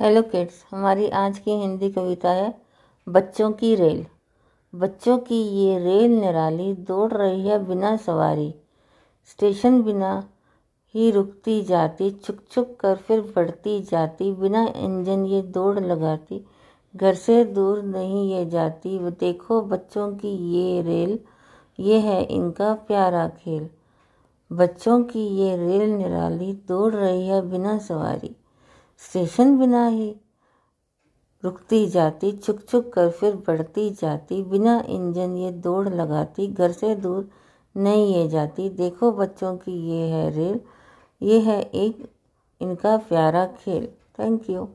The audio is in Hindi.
हेलो किड्स, हमारी आज की हिंदी कविता है, बच्चों की रेल। बच्चों की ये रेल निराली दौड़ रही है बिना सवारी। स्टेशन बिना ही रुकती जाती, छुक छुक कर फिर बढ़ती जाती, बिना इंजन ये दौड़ लगाती। घर से दूर नहीं ये जाती, वो देखो बच्चों की ये रेल, ये है इनका प्यारा खेल। बच्चों की ये रेल निराली दौड़ रही है बिना सवारी। स्टेशन बिना ही रुकती जाती, छुक छुक कर फिर बढ़ती जाती। बिना इंजन ये दौड़ लगाती, घर से दूर नहीं ये जाती। देखो बच्चों की ये है रेल, ये है एक इनका प्यारा खेल। Thank you